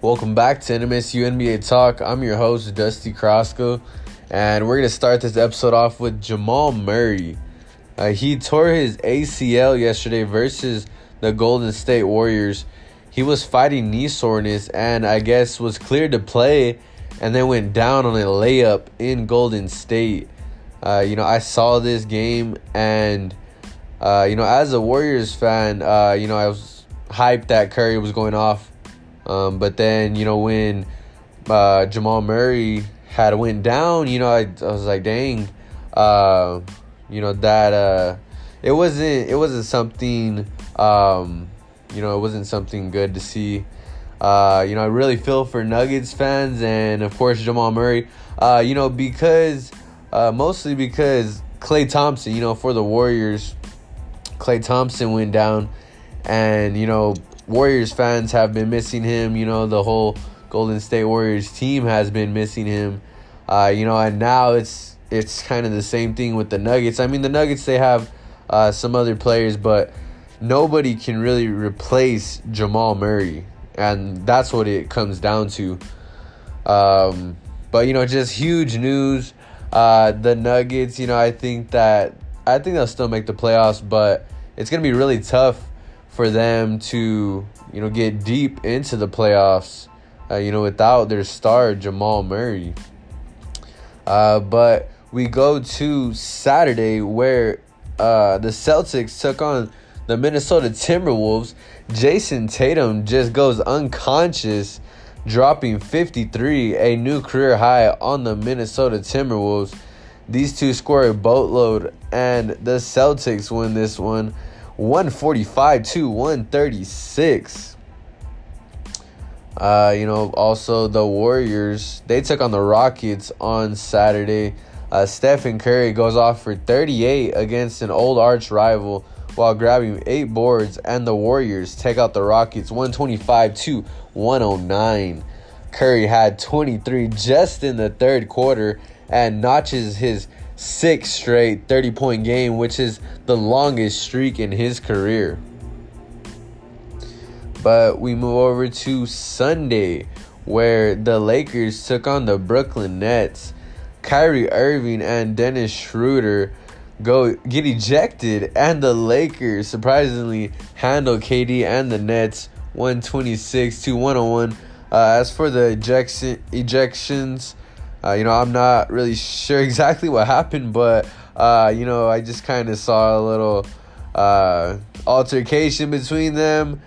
Welcome back to NMSU NBA Talk. I'm your host, Dusty Crosco, and we're going to start this episode off with Jamal Murray. Uh, he tore his ACL yesterday versus the Golden State Warriors. He was fighting knee soreness and I guess was cleared to play and then went down on a layup in Golden State. Uh, you know, I saw this game and, uh, you know, as a Warriors fan, uh, you know, I was hyped that Curry was going off um, but then you know when uh, Jamal Murray had went down, you know I, I was like, dang, uh, you know that uh, it wasn't it wasn't something um, you know it wasn't something good to see. Uh, you know I really feel for Nuggets fans and of course Jamal Murray. Uh, you know because uh, mostly because Klay Thompson, you know for the Warriors, Klay Thompson went down, and you know Warriors fans have been missing him. You know, the whole Golden State Warriors team has been missing him. Uh, you know, and now it's it's kind of the same thing with the Nuggets. I mean, the Nuggets they have uh, some other players, but nobody can really replace Jamal Murray, and that's what it comes down to. Um, but you know, just huge news. Uh, the Nuggets, you know, I think that I think they'll still make the playoffs, but it's gonna be really tough for them to you know get deep into the playoffs. Uh, you know, without their star Jamal Murray. Uh, but we go to Saturday where uh, the Celtics took on the Minnesota Timberwolves. Jayson Tatum just goes unconscious, dropping 53, a new career high on the Minnesota Timberwolves. These two score a boatload, and the Celtics win this one 145 to 136. Uh, you know, also the Warriors, they took on the Rockets on Saturday. Uh, Stephen Curry goes off for 38 against an old arch rival while grabbing eight boards, and the Warriors take out the Rockets 125 to 109. Curry had 23 just in the third quarter and notches his six straight 30 point game, which is the longest streak in his career. But we move over to Sunday, where the Lakers took on the Brooklyn Nets. Kyrie Irving and Dennis Schroeder go get ejected, and the Lakers surprisingly handle KD and the Nets 126 to 101. Uh, as for the ejection ejections, uh, you know, I'm not really sure exactly what happened, but uh, you know, I just kind of saw a little uh, altercation between them,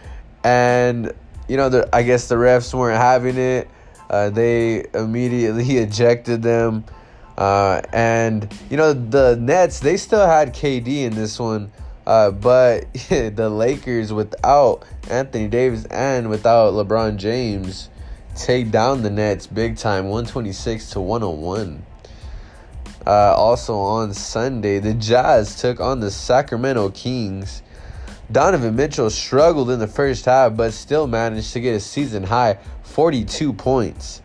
and you know, the, I guess the refs weren't having it. Uh, they immediately ejected them, uh, and you know, the Nets they still had KD in this one. Uh, but the Lakers without Anthony Davis and without LeBron James, take down the Nets big time, 126 to 101. Uh, also on Sunday, the Jazz took on the Sacramento Kings. Donovan Mitchell struggled in the first half, but still managed to get a season high 42 points.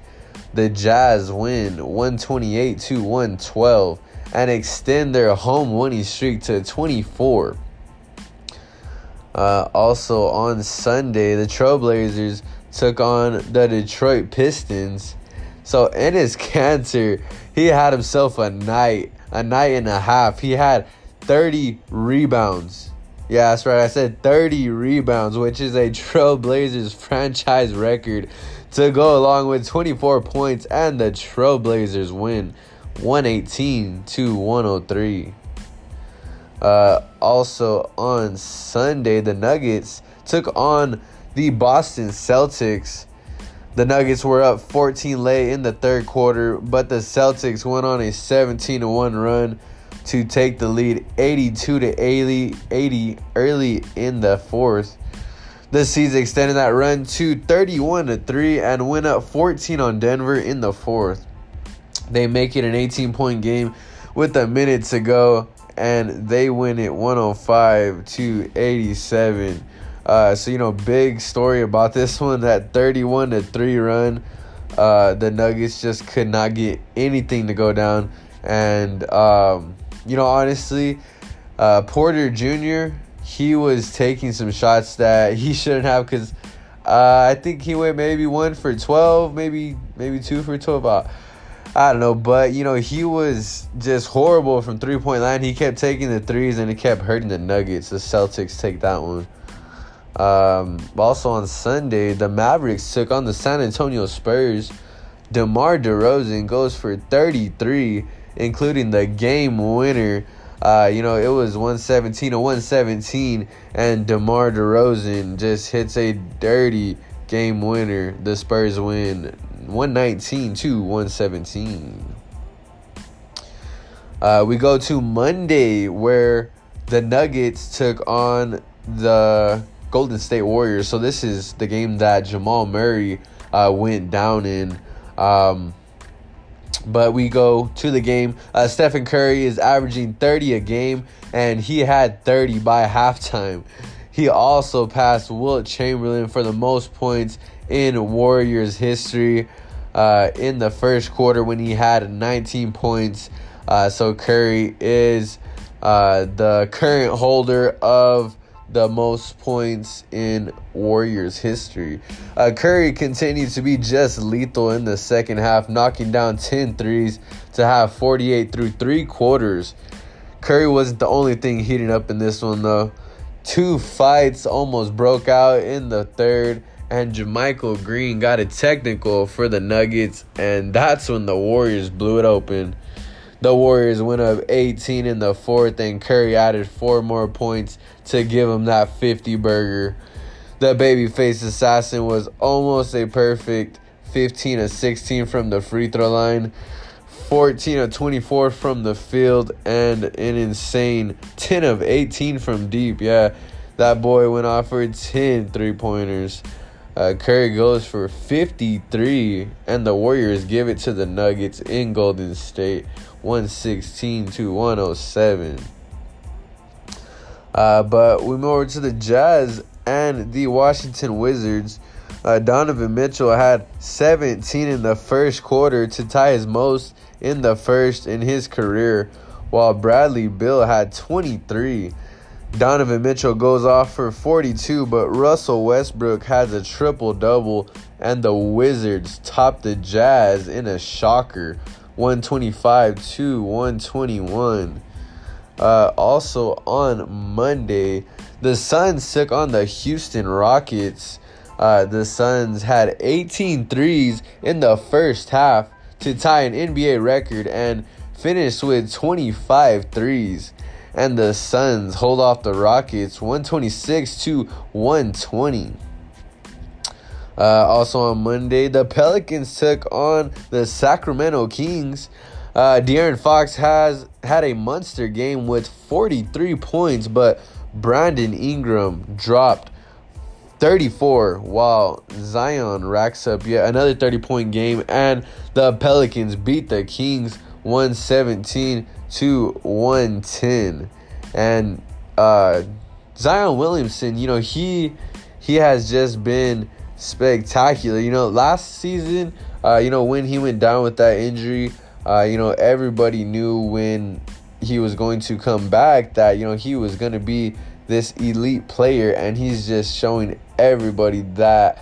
The Jazz win 128 to 112 and extend their home winning streak to 24. Uh, also on Sunday, the Trailblazers took on the Detroit Pistons. So Enes Kanter, he had himself a night, a night and a half. He had 30 rebounds. Yeah, that's right. I said 30 rebounds, which is a Trailblazers franchise record to go along with 24 points and the Trailblazers win 118 to 103. Uh, also on Sunday, the Nuggets took on the Boston Celtics. The Nuggets were up 14 late in the third quarter, but the Celtics went on a 17 1 run to take the lead 82 to 80, early in the fourth. The C's extended that run to 31 to 3 and went up 14 on Denver in the fourth. They make it an 18 point game with a minute to go and they win it 105 to 87. Uh, so you know, big story about this one. That 31 to three run, uh, the Nuggets just could not get anything to go down, and um, you know, honestly, uh, Porter Jr. He was taking some shots that he shouldn't have because Uh, I think he went maybe one for twelve, maybe maybe two for twelve. Uh, I don't know, but you know he was just horrible from three point line. He kept taking the threes and it kept hurting the Nuggets. The Celtics take that one. Um, also on Sunday, the Mavericks took on the San Antonio Spurs. DeMar DeRozan goes for 33, including the game winner. Uh, you know, it was 117 to 117, and DeMar DeRozan just hits a dirty game winner. The Spurs win 119 to 117. Uh, we go to Monday where the Nuggets took on the Golden State Warriors. So this is the game that Jamal Murray uh, went down in. Um, but we go to the game. Uh, Stephen Curry is averaging 30 a game, and he had 30 by halftime. He also passed Wilt Chamberlain for the most points in Warriors history uh, in the first quarter when he had 19 points. Uh, so Curry is uh, the current holder of the most points in Warriors history. Uh, Curry continued to be just lethal in the second half, knocking down 10 threes to have 48 through three quarters. Curry wasn't the only thing heating up in this one, though. Two fights almost broke out in the third, and JaMychal Green got a technical for the Nuggets, and that's when the Warriors blew it open. The Warriors went up 18 in the fourth, and Curry added four more points to give him that 50 burger. The babyface assassin was almost a perfect 15 of 16 from the free throw line, 14 of 24 from the field, and an insane 10 of 18 from deep. Yeah, that boy went off for 10 three pointers. Uh, Curry goes for 53, and the Warriors give it to the Nuggets in Golden State 116 to 107. Uh, but we move over to the Jazz and the Washington Wizards. Uh, Donovan Mitchell had 17 in the first quarter to tie his most in the first in his career, while Bradley Beal had 23. Donovan Mitchell goes off for 42, but Russell Westbrook has a triple double, and the Wizards top the Jazz in a shocker 125 to 121. Uh, also on Monday, the Suns took on the Houston Rockets. Uh, the Suns had 18 threes in the first half to tie an NBA record and finished with 25 threes and the Suns hold off the Rockets 126 to 120. Uh, also on Monday, the Pelicans took on the Sacramento Kings. Uh, De'Aaron Fox has had a monster game with 43 points, but Brandon Ingram dropped 34 while Zion racks up yet another 30 point game and the Pelicans beat the Kings 117 to 110. And uh, Zion Williamson, you know, he he has just been spectacular. You know, last season, uh, you know, when he went down with that injury, uh, you know, everybody knew when he was going to come back that, you know, he was going to be this elite player and he's just showing everybody that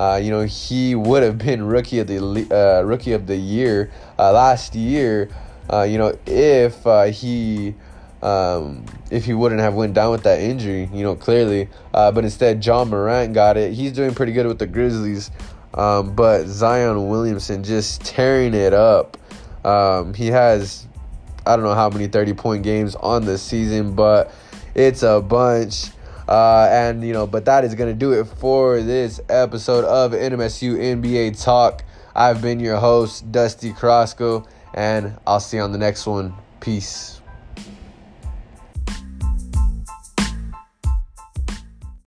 uh, you know he would have been rookie of the uh, rookie of the year uh, last year uh, you know, if uh, he um, if he wouldn't have went down with that injury, you know, clearly. Uh, but instead, Ja Morant got it. He's doing pretty good with the Grizzlies. Um, but Zion Williamson just tearing it up. Um, he has, I don't know how many 30 point games on the season, but it's a bunch. Uh, and, you know, but that is to do it for this episode of NMSU NBA Talk. I've been your host, Dusty Crosco and I'll see you on the next one. Peace.